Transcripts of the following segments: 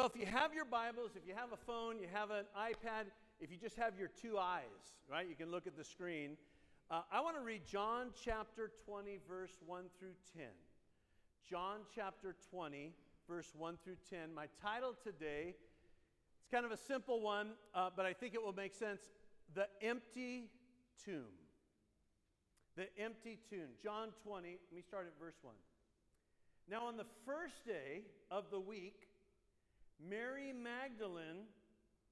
Well, if you have your Bibles, if you have a phone, you have an iPad, if you just have your two eyes, right, you can look at the screen. Uh, I want to read John chapter 20, verse 1 through 10. John chapter 20, verse 1 through 10. My title today, it's kind of a simple one, uh, but I think it will make sense. The Empty Tomb. The Empty Tomb. John 20, let me start at verse 1. Now, on the first day of the week, Mary Magdalene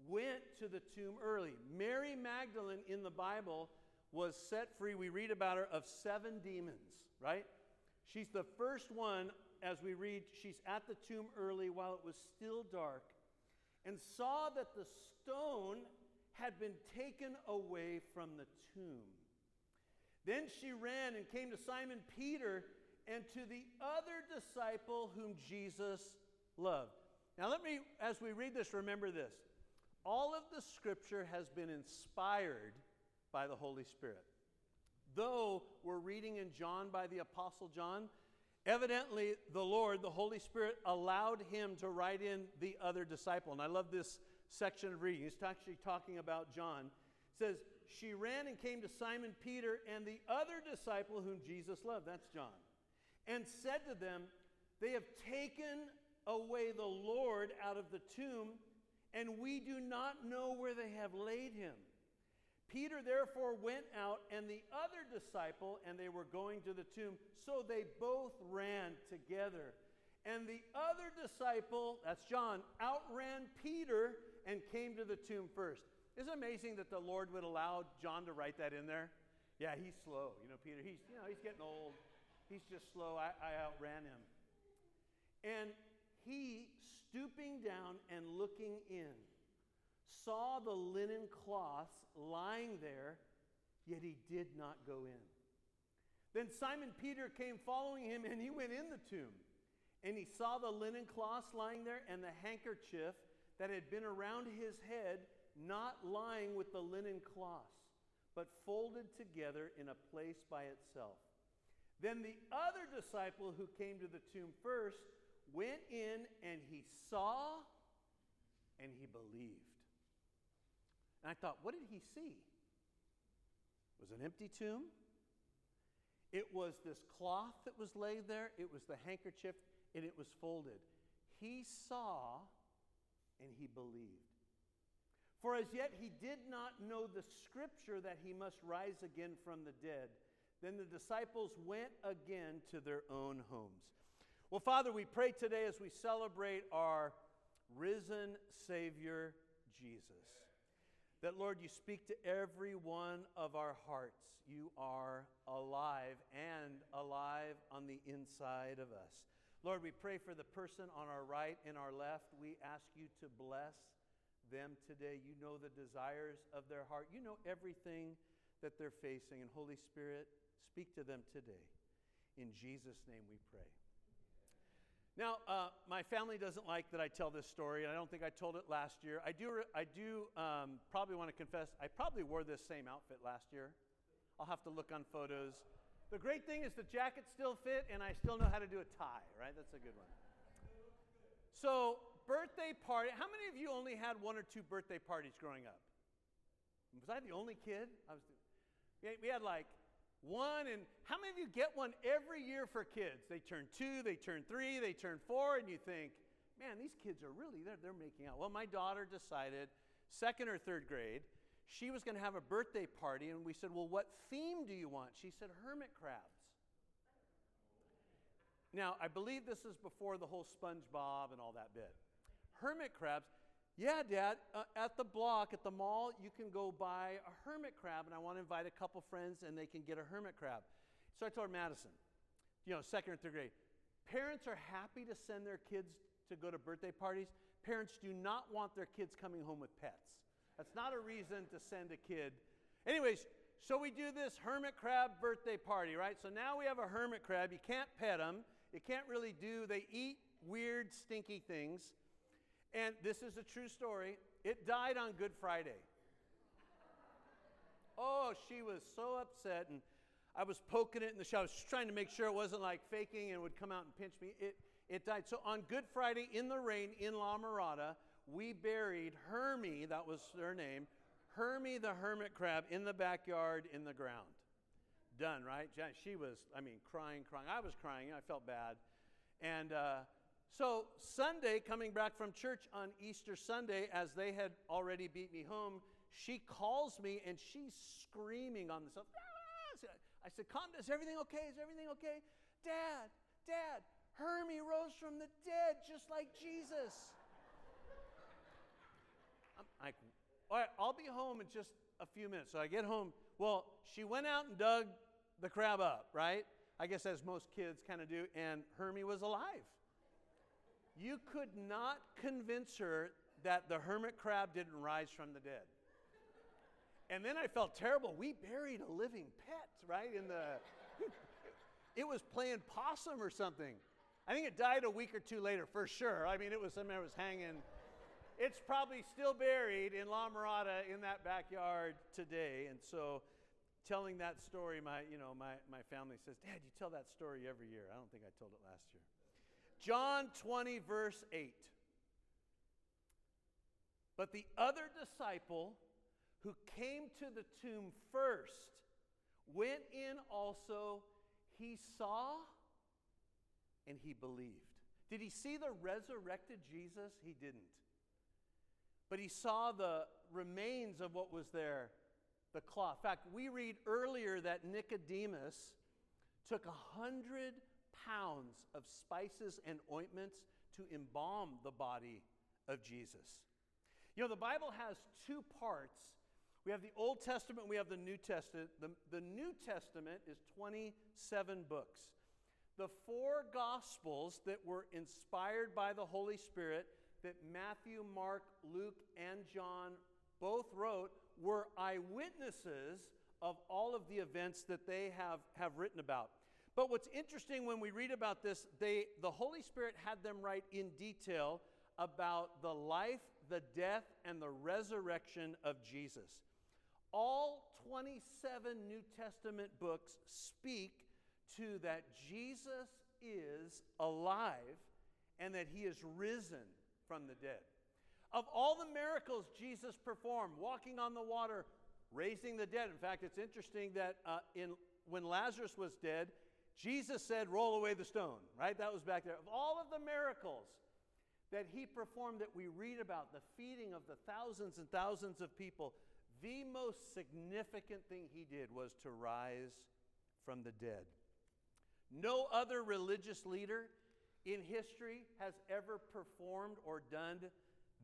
went to the tomb early. Mary Magdalene in the Bible was set free. We read about her of seven demons, right? She's the first one, as we read, she's at the tomb early while it was still dark and saw that the stone had been taken away from the tomb. Then she ran and came to Simon Peter and to the other disciple whom Jesus loved. Now, let me, as we read this, remember this. All of the scripture has been inspired by the Holy Spirit. Though we're reading in John by the Apostle John, evidently the Lord, the Holy Spirit, allowed him to write in the other disciple. And I love this section of reading. He's actually talking about John. It says, She ran and came to Simon Peter and the other disciple whom Jesus loved. That's John. And said to them, They have taken away the Lord out of the tomb, and we do not know where they have laid him. Peter therefore went out, and the other disciple, and they were going to the tomb. So they both ran together. And the other disciple, that's John, outran Peter and came to the tomb first. Isn't it amazing that the Lord would allow John to write that in there? Yeah, he's slow. You know, Peter, he's, you know, he's getting old. He's just slow. I, I outran him. And he, stooping down and looking in, saw the linen cloths lying there, yet he did not go in. Then Simon Peter came following him, and he went in the tomb. And he saw the linen cloths lying there, and the handkerchief that had been around his head, not lying with the linen cloths, but folded together in a place by itself. Then the other disciple who came to the tomb first, went in and he saw and he believed. And I thought, what did he see? It was an empty tomb. It was this cloth that was laid there. It was the handkerchief, and it was folded. He saw and he believed. For as yet he did not know the scripture that he must rise again from the dead. Then the disciples went again to their own homes. Well, Father, we pray today as we celebrate our risen Savior, Jesus, that, Lord, you speak to every one of our hearts. You are alive and alive on the inside of us. Lord, we pray for the person on our right and our left. We ask you to bless them today. You know the desires of their heart, you know everything that they're facing. And Holy Spirit, speak to them today. In Jesus' name we pray. Now, uh, my family doesn't like that I tell this story, and I don't think I told it last year. I do, I do um, probably want to confess, I probably wore this same outfit last year. I'll have to look on photos. The great thing is the jacket still fit, and I still know how to do a tie, right? That's a good one. So, birthday party. How many of you only had one or two birthday parties growing up? Was I the only kid? I was. We had like one, and how many of you get one every year for kids? They turn two, they turn three, they turn four, and you think, man, these kids are really, they're, they're making out. Well, my daughter decided, second or third grade, she was going to have a birthday party, and we said, well, what theme do you want? She said, hermit crabs. Now, I believe this is before the whole SpongeBob and all that bit. Hermit crabs, yeah, Dad, uh, at the block, at the mall, you can go buy a hermit crab, and I want to invite a couple friends and they can get a hermit crab. So I told Madison, you know, second or third grade, parents are happy to send their kids to go to birthday parties. Parents do not want their kids coming home with pets. That's not a reason to send a kid. Anyways, so we do this hermit crab birthday party, right? So now we have a hermit crab. You can't pet them. You can't really do, they eat weird, stinky things. And this is a true story. It died on Good Friday. Oh, she was so upset, and I was poking it in the shower. I was trying to make sure it wasn't like faking and would come out and pinch me. It, it died. So on Good Friday in the rain in La Mirada, we buried Hermie, that was her name, Hermie the hermit crab in the backyard in the ground. Done, right? She was, I mean, crying, crying. I was crying. I felt bad. And uh, so Sunday, coming back from church on Easter Sunday, as they had already beat me home, she calls me and she's screaming on the cell. Ah! I said, Calm Is everything okay? Is everything okay? Dad, Dad, Hermie rose from the dead just like Jesus. I'm like, all right, I'll be home in just a few minutes. So I get home. Well, she went out and dug the crab up, right? I guess as most kids kind of do, and Hermie was alive. You could not convince her that the hermit crab didn't rise from the dead. And then I felt terrible. We buried a living pet, right? In the it was playing possum or something. I think it died a week or two later for sure. I mean, it was something that was hanging. It's probably still buried in La Mirada in that backyard today. And so telling that story, my, you know, my, my family says, Dad, you tell that story every year. I don't think I told it last year. John 20, verse 8. But the other disciple who came to the tomb first went in also. He saw and he believed. Did he see the resurrected Jesus? He didn't. But he saw the remains of what was there the cloth. In fact, we read earlier that Nicodemus took a hundred pounds of spices and ointments to embalm the body of Jesus. You know, the Bible has two parts. We have the Old Testament, we have the New Testament. The, the New Testament is 27 books. The four Gospels that were inspired by the Holy Spirit that Matthew, Mark, Luke, and John both wrote were eyewitnesses of all of the events that they have, have written about. But what's interesting when we read about this, they, the Holy Spirit had them write in detail about the life, the death, and the resurrection of Jesus. All 27 New Testament books speak to that Jesus is alive and that he is risen from the dead. Of all the miracles Jesus performed, walking on the water, raising the dead. In fact, it's interesting that uh, in, when Lazarus was dead, Jesus said, Roll away the stone, right? That was back there. Of all of the miracles that he performed that we read about, the feeding of the thousands and thousands of people, the most significant thing he did was to rise from the dead. No other religious leader in history has ever performed or done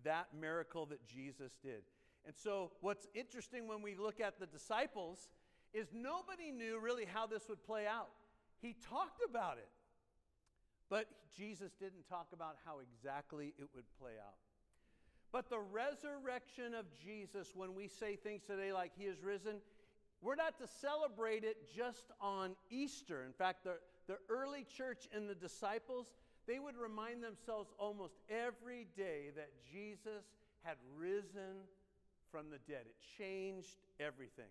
that miracle that Jesus did. And so, what's interesting when we look at the disciples is nobody knew really how this would play out. He talked about it, but Jesus didn't talk about how exactly it would play out. But the resurrection of Jesus, when we say things today like He is risen, we're not to celebrate it just on Easter. In fact, the, the early church and the disciples, they would remind themselves almost every day that Jesus had risen from the dead. It changed everything.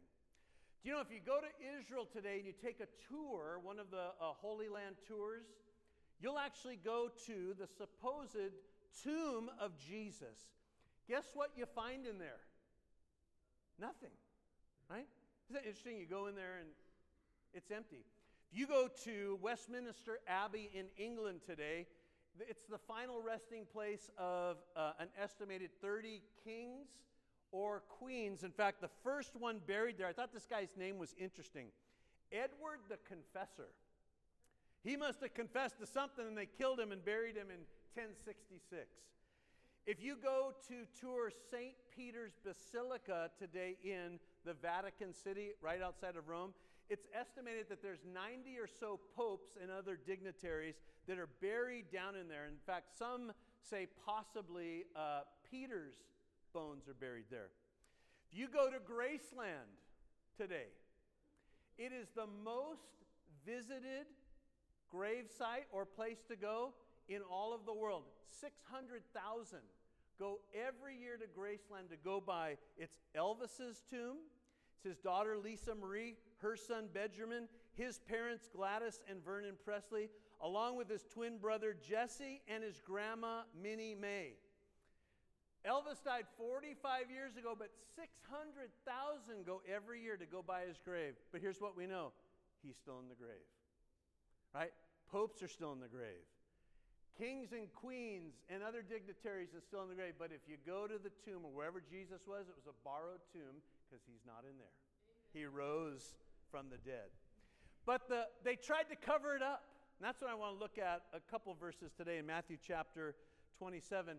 Do you know if you go to Israel today and you take a tour, one of the uh, Holy Land tours, you'll actually go to the supposed tomb of Jesus. Guess what you find in there? Nothing, right? Isn't that interesting? You go in there and it's empty. If you go to Westminster Abbey in England today, it's the final resting place of uh, an estimated 30 kings or queens. In fact, the first one buried there, I thought this guy's name was interesting Edward the Confessor. He must have confessed to something and they killed him and buried him in 1066. If you go to tour St. Peter's Basilica today in the Vatican City, right outside of Rome, it's estimated that there's 90 or so popes and other dignitaries that are buried down in there. In fact, some say possibly uh, Peter's bones are buried there. If you go to Graceland today, it is the most visited grave site or place to go in all of the world. 600,000 go every year to Graceland to go by. It's Elvis's tomb, it's his daughter Lisa Marie, her son Benjamin, his parents Gladys and Vernon Presley, along with his twin brother Jesse and his grandma Minnie Mae. Elvis died 45 years ago, but 600,000 go every year to go by his grave. But here's what we know he's still in the grave. Right? Popes are still in the grave. Kings and queens and other dignitaries are still in the grave. But if you go to the tomb or wherever Jesus was, it was a borrowed tomb because he's not in there. He rose from the dead. But the, they tried to cover it up. And that's what I want to look at a couple verses today in Matthew chapter 27.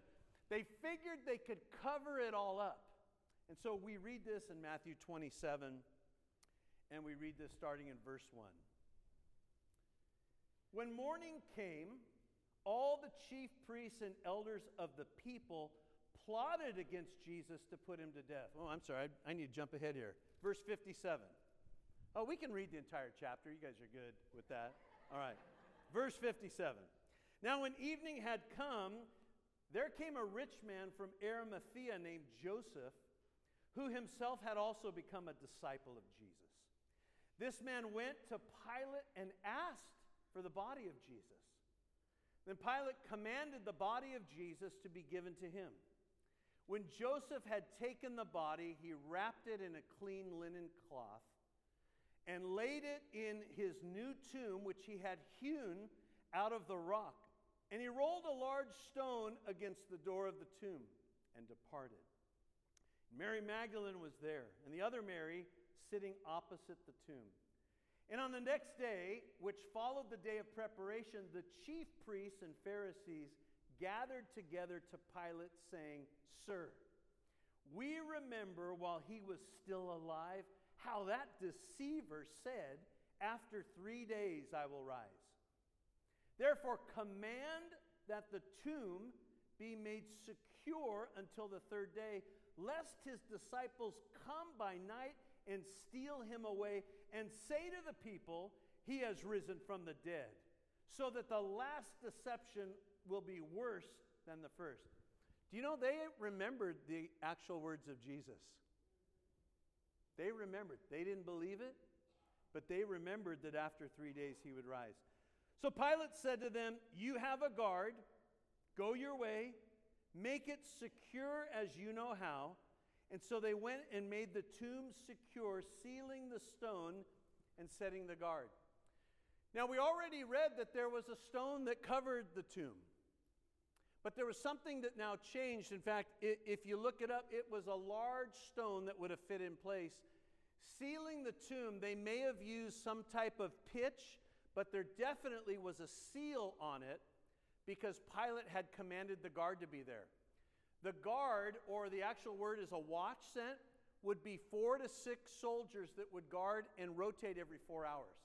They figured they could cover it all up. And so we read this in Matthew 27, and we read this starting in verse 1. When morning came, all the chief priests and elders of the people plotted against Jesus to put him to death. Oh, I'm sorry, I, I need to jump ahead here. Verse 57. Oh, we can read the entire chapter. You guys are good with that. All right. Verse 57. Now, when evening had come, there came a rich man from Arimathea named Joseph, who himself had also become a disciple of Jesus. This man went to Pilate and asked for the body of Jesus. Then Pilate commanded the body of Jesus to be given to him. When Joseph had taken the body, he wrapped it in a clean linen cloth and laid it in his new tomb, which he had hewn out of the rock. And he rolled a large stone against the door of the tomb and departed. Mary Magdalene was there, and the other Mary sitting opposite the tomb. And on the next day, which followed the day of preparation, the chief priests and Pharisees gathered together to Pilate, saying, Sir, we remember while he was still alive how that deceiver said, After three days I will rise. Therefore, command that the tomb be made secure until the third day, lest his disciples come by night and steal him away and say to the people, He has risen from the dead, so that the last deception will be worse than the first. Do you know they remembered the actual words of Jesus? They remembered. They didn't believe it, but they remembered that after three days he would rise. So Pilate said to them, You have a guard, go your way, make it secure as you know how. And so they went and made the tomb secure, sealing the stone and setting the guard. Now, we already read that there was a stone that covered the tomb. But there was something that now changed. In fact, if you look it up, it was a large stone that would have fit in place. Sealing the tomb, they may have used some type of pitch but there definitely was a seal on it because Pilate had commanded the guard to be there. The guard, or the actual word is a watch sent, would be four to six soldiers that would guard and rotate every four hours.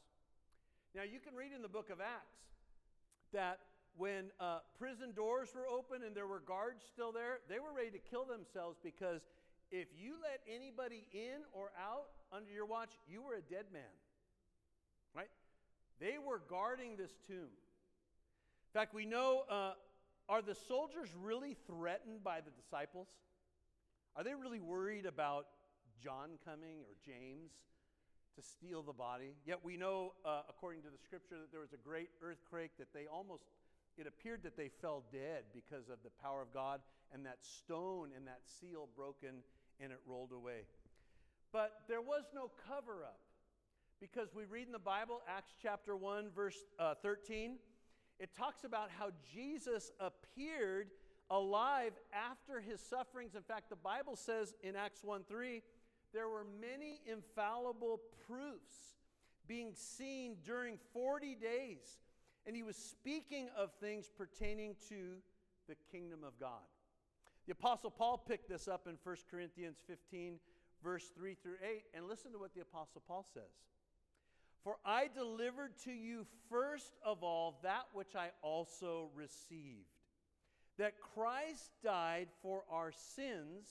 Now, you can read in the book of Acts that when uh, prison doors were open and there were guards still there, they were ready to kill themselves because if you let anybody in or out under your watch, you were a dead man. Right? They were guarding this tomb. In fact, we know uh, are the soldiers really threatened by the disciples? Are they really worried about John coming or James to steal the body? Yet we know, uh, according to the scripture, that there was a great earthquake that they almost, it appeared that they fell dead because of the power of God and that stone and that seal broken and it rolled away. But there was no cover up. Because we read in the Bible, Acts chapter 1, verse uh, 13, it talks about how Jesus appeared alive after his sufferings. In fact, the Bible says in Acts 1 3, there were many infallible proofs being seen during 40 days. And he was speaking of things pertaining to the kingdom of God. The Apostle Paul picked this up in 1 Corinthians 15, verse 3 through 8. And listen to what the Apostle Paul says. For I delivered to you first of all that which I also received that Christ died for our sins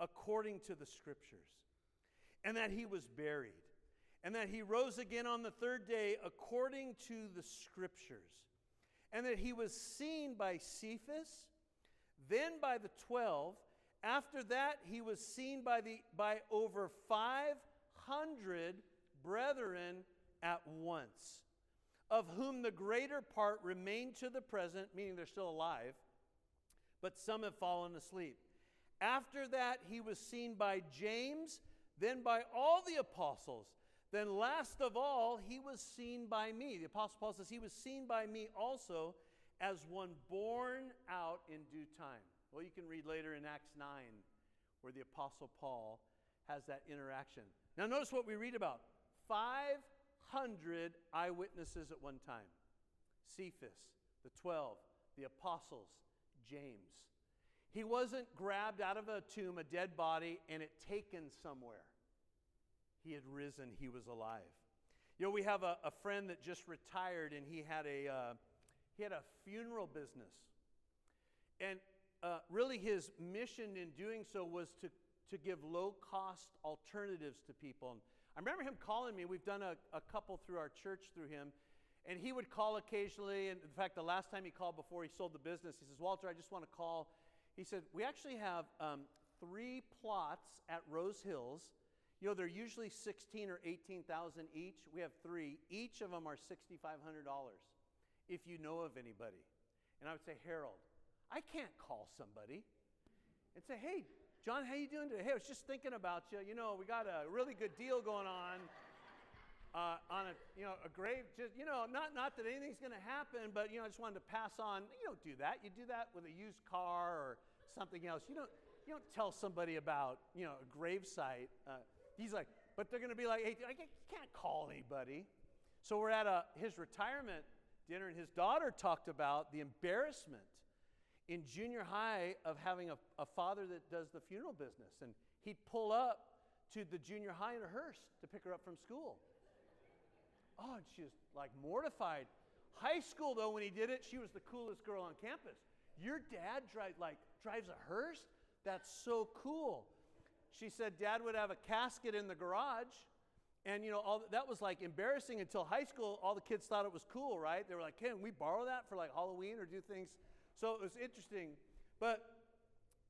according to the Scriptures, and that he was buried, and that he rose again on the third day according to the Scriptures, and that he was seen by Cephas, then by the twelve. After that, he was seen by, the, by over 500 brethren at once, of whom the greater part remain to the present, meaning they're still alive, but some have fallen asleep. After that, he was seen by James, then by all the apostles. Then, last of all, he was seen by me. The Apostle Paul says, He was seen by me also as one born out in due time. Well, you can read later in Acts 9 where the Apostle Paul has that interaction. Now, notice what we read about 500 eyewitnesses at one time Cephas, the 12, the apostles, James. He wasn't grabbed out of a tomb, a dead body, and it taken somewhere. He had risen, he was alive. You know, we have a, a friend that just retired, and he had a, uh, he had a funeral business. And uh, really, his mission in doing so was to, to give low cost alternatives to people. And I remember him calling me. We've done a, a couple through our church through him. And he would call occasionally. And in fact, the last time he called before he sold the business, he says, Walter, I just want to call. He said, We actually have um, three plots at Rose Hills. You know, they're usually 16 or 18,000 each. We have three. Each of them are $6,500 if you know of anybody. And I would say, Harold, I can't call somebody and say, hey, John, how you doing today? Hey, I was just thinking about you. You know, we got a really good deal going on. Uh, on a you know a grave just you know not not that anything's going to happen but you know I just wanted to pass on you don't do that you do that with a used car or something else you don't you don't tell somebody about you know a grave site uh, he's like but they're going to be like hey I can't call anybody so we're at a his retirement dinner and his daughter talked about the embarrassment in junior high of having a, a father that does the funeral business. And he'd pull up to the junior high in a hearse to pick her up from school. Oh, and she was like mortified. High school, though, when he did it, she was the coolest girl on campus. Your dad drive, like, drives a hearse? That's so cool. She said dad would have a casket in the garage. And, you know, all, that was like embarrassing until high school. All the kids thought it was cool, right? They were like, can we borrow that for like Halloween or do things so it was interesting. But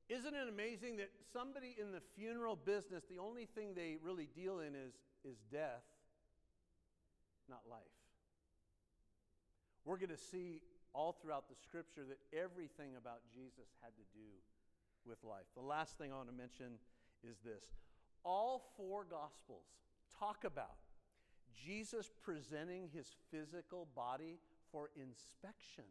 isn't it amazing that somebody in the funeral business, the only thing they really deal in is, is death, not life? We're going to see all throughout the scripture that everything about Jesus had to do with life. The last thing I want to mention is this all four gospels talk about Jesus presenting his physical body for inspection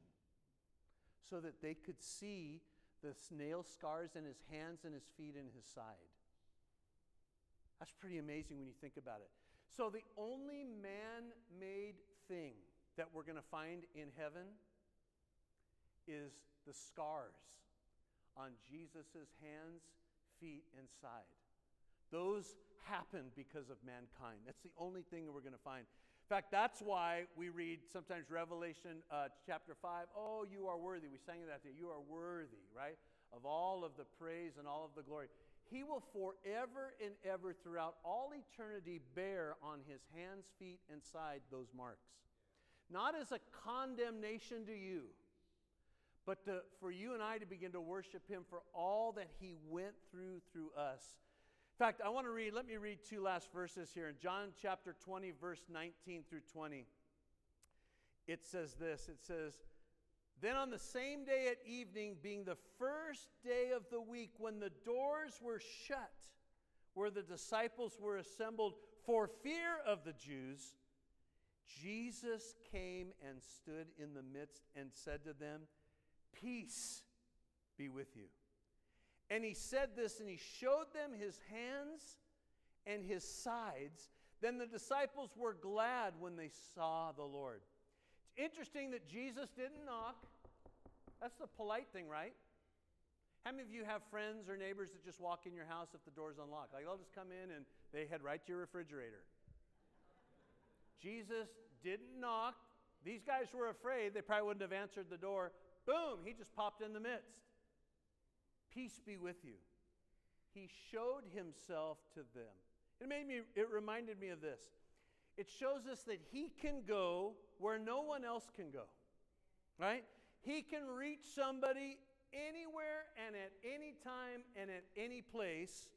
so that they could see the nail scars in his hands and his feet and his side. That's pretty amazing when you think about it. So, the only man made thing that we're going to find in heaven is the scars on Jesus' hands, feet, and side. Those happened because of mankind. That's the only thing that we're going to find. In fact, that's why we read sometimes Revelation uh, chapter 5, oh, you are worthy. We sang that there. You are worthy, right? Of all of the praise and all of the glory. He will forever and ever throughout all eternity bear on his hands, feet, and side those marks. Not as a condemnation to you, but to, for you and I to begin to worship him for all that he went through through us in fact, I want to read, let me read two last verses here. In John chapter 20, verse 19 through 20, it says this It says, Then on the same day at evening, being the first day of the week, when the doors were shut, where the disciples were assembled for fear of the Jews, Jesus came and stood in the midst and said to them, Peace be with you. And he said this, and he showed them his hands and his sides. Then the disciples were glad when they saw the Lord. It's interesting that Jesus didn't knock. That's the polite thing, right? How many of you have friends or neighbors that just walk in your house if the door's unlocked? Like they'll just come in and they head right to your refrigerator. Jesus didn't knock. These guys were afraid. They probably wouldn't have answered the door. Boom, he just popped in the midst. Peace be with you. He showed himself to them. It made me, it reminded me of this. It shows us that he can go where no one else can go. Right? He can reach somebody anywhere and at any time and at any place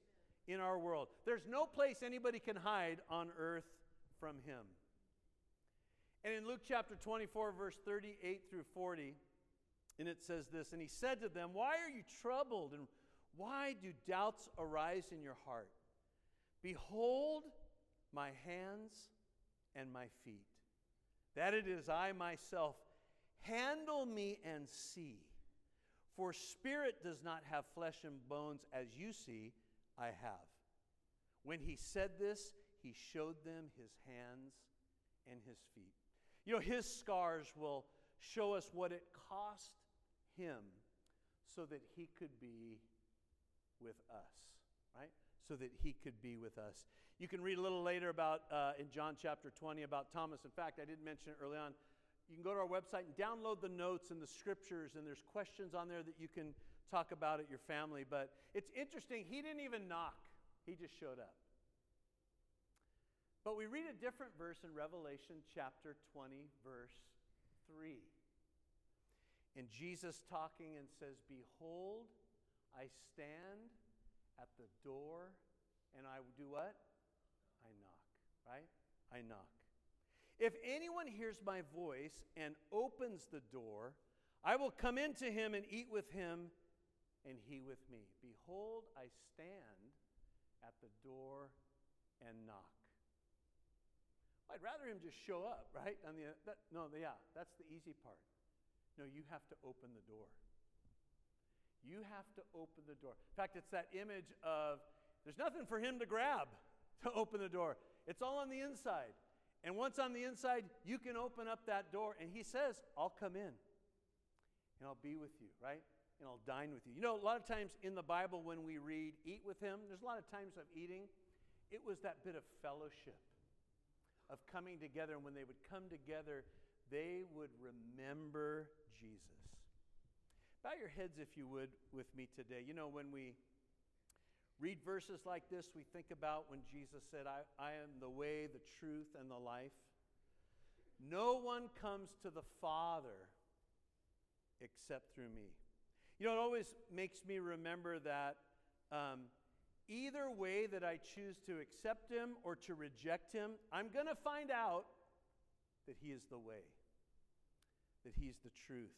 in our world. There's no place anybody can hide on earth from him. And in Luke chapter 24, verse 38 through 40, and it says this And he said to them, Why are you troubled? And why do doubts arise in your heart? Behold my hands and my feet, that it is I myself. Handle me and see. For spirit does not have flesh and bones as you see, I have. When he said this, he showed them his hands and his feet. You know, his scars will show us what it cost him so that he could be with us, right? So that he could be with us. You can read a little later about, uh, in John chapter 20, about Thomas. In fact, I didn't mention it early on. You can go to our website and download the notes and the scriptures, and there's questions on there that you can talk about at your family. But it's interesting, he didn't even knock, he just showed up. But we read a different verse in Revelation chapter 20, verse 3. And Jesus talking and says, Behold, I stand at the door and I do what? I knock, right? I knock. If anyone hears my voice and opens the door, I will come into him and eat with him and he with me. Behold, I stand at the door and knock. I'd rather him just show up, right? On the, that, no, yeah, that's the easy part. No, you have to open the door. You have to open the door. In fact, it's that image of there's nothing for him to grab to open the door. It's all on the inside. And once on the inside, you can open up that door. And he says, I'll come in and I'll be with you, right? And I'll dine with you. You know, a lot of times in the Bible when we read, eat with him, there's a lot of times of eating. It was that bit of fellowship, of coming together. And when they would come together, they would remember Jesus. Bow your heads, if you would, with me today. You know, when we read verses like this, we think about when Jesus said, I, I am the way, the truth, and the life. No one comes to the Father except through me. You know, it always makes me remember that um, either way that I choose to accept Him or to reject Him, I'm going to find out that He is the way that He's the truth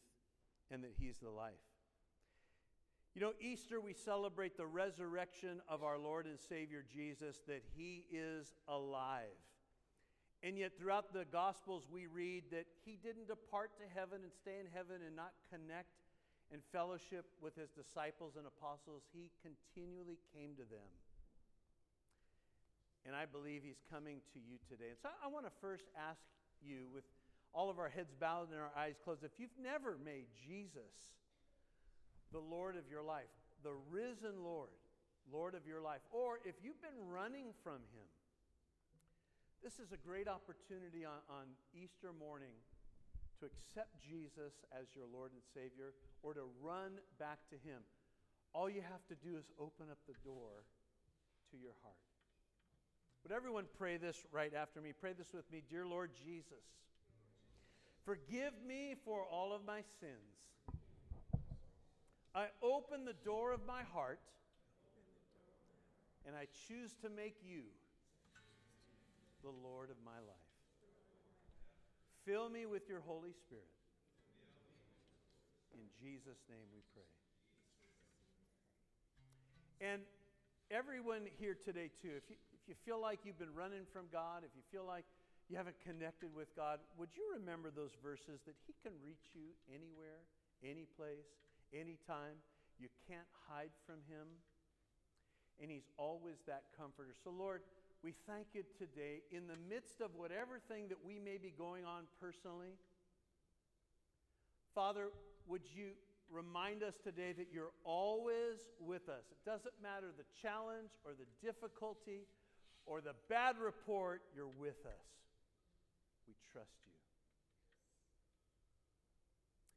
and that He's the life. You know, Easter, we celebrate the resurrection of our Lord and Savior Jesus, that He is alive. And yet, throughout the Gospels, we read that He didn't depart to heaven and stay in heaven and not connect and fellowship with His disciples and apostles. He continually came to them. And I believe He's coming to you today. And so I want to first ask you, with all of our heads bowed and our eyes closed, if you've never made Jesus the Lord of your life, the risen Lord, Lord of your life, or if you've been running from Him, this is a great opportunity on, on Easter morning to accept Jesus as your Lord and Savior or to run back to Him. All you have to do is open up the door to your heart. Would everyone pray this right after me? Pray this with me. Dear Lord Jesus, Forgive me for all of my sins. I open the door of my heart and I choose to make you the Lord of my life. Fill me with your Holy Spirit. In Jesus' name we pray. And everyone here today, too, if you, if you feel like you've been running from God, if you feel like you haven't connected with God, would you remember those verses that He can reach you anywhere, any place, anytime? You can't hide from Him. And He's always that comforter. So, Lord, we thank you today in the midst of whatever thing that we may be going on personally. Father, would you remind us today that you're always with us? It doesn't matter the challenge or the difficulty or the bad report, you're with us. We trust you.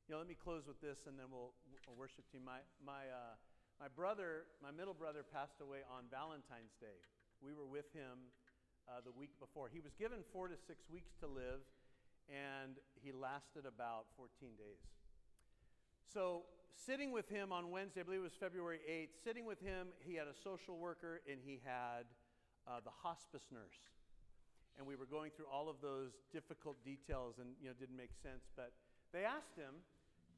You know, let me close with this and then we'll, we'll worship team. My, my, uh, my brother, my middle brother, passed away on Valentine's Day. We were with him uh, the week before. He was given four to six weeks to live, and he lasted about 14 days. So, sitting with him on Wednesday, I believe it was February 8th, sitting with him, he had a social worker and he had uh, the hospice nurse. And we were going through all of those difficult details and you know didn't make sense. But they asked him,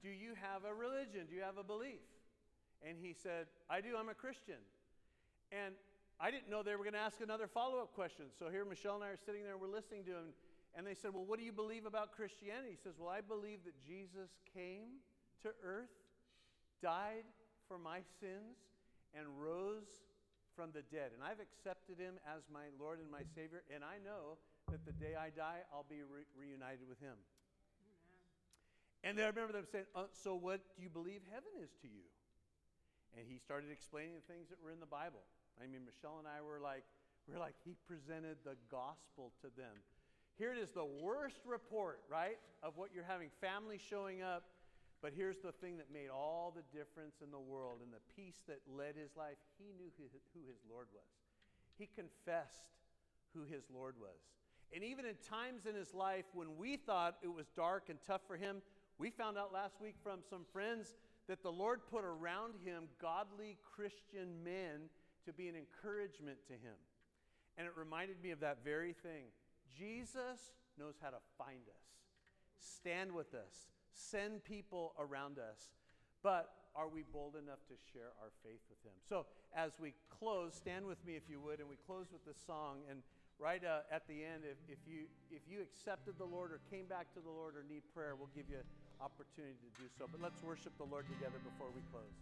"Do you have a religion? Do you have a belief?" And he said, "I do. I'm a Christian." And I didn't know they were going to ask another follow-up question. So here Michelle and I are sitting there, and we're listening to him, and they said, "Well, what do you believe about Christianity?" He says, "Well, I believe that Jesus came to earth, died for my sins, and rose from the dead. And I've accepted him as my Lord and my Savior, and I know that the day I die, I'll be re- reunited with him. And I remember them saying, uh, So what do you believe heaven is to you? And he started explaining the things that were in the Bible. I mean, Michelle and I were like, we're like, he presented the gospel to them. Here it is, the worst report, right, of what you're having family showing up. But here's the thing that made all the difference in the world and the peace that led his life. He knew who his Lord was. He confessed who his Lord was. And even in times in his life when we thought it was dark and tough for him, we found out last week from some friends that the Lord put around him godly Christian men to be an encouragement to him. And it reminded me of that very thing. Jesus knows how to find us, stand with us, send people around us. But are we bold enough to share our faith with him? So, as we close, stand with me if you would, and we close with this song. And right uh, at the end, if, if, you, if you accepted the Lord or came back to the Lord or need prayer, we'll give you opportunity to do so. But let's worship the Lord together before we close.